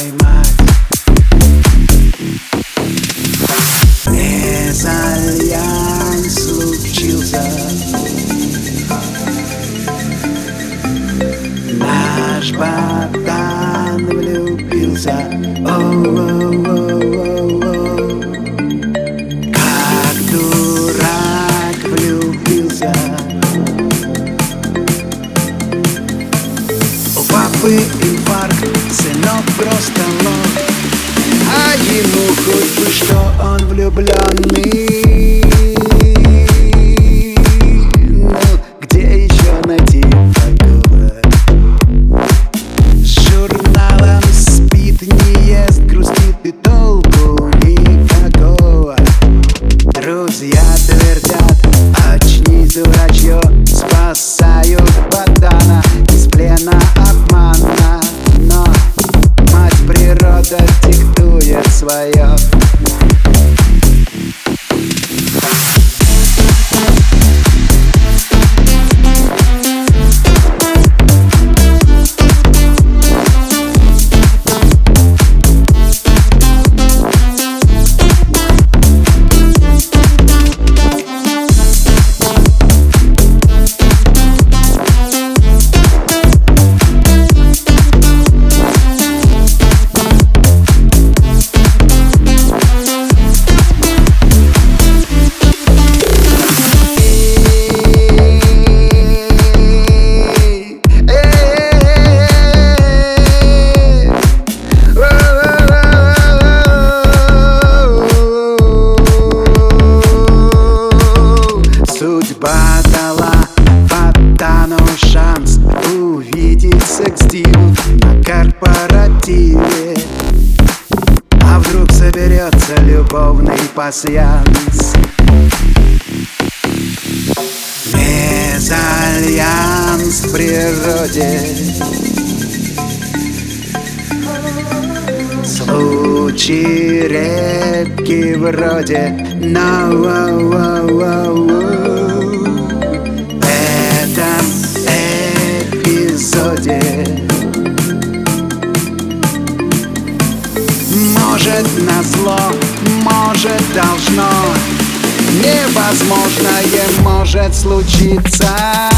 поймать Мезальянс случился. Наш ботан влюбился. Оу Как дурак влюбился. У папы инфаркт. Влюбленный Ну, где еще найти такого? С журналом спит, не ест, грустит и толку никакого Друзья твердят, очнись, дурачье Спасают ботана из плена обмана Но мать природа диктует свое секс-диву на корпоративе. А вдруг соберется любовный пасьянс? Мезальянс в природе. Случай редкий вроде. Но В Может назло, может должно. Невозможное может случиться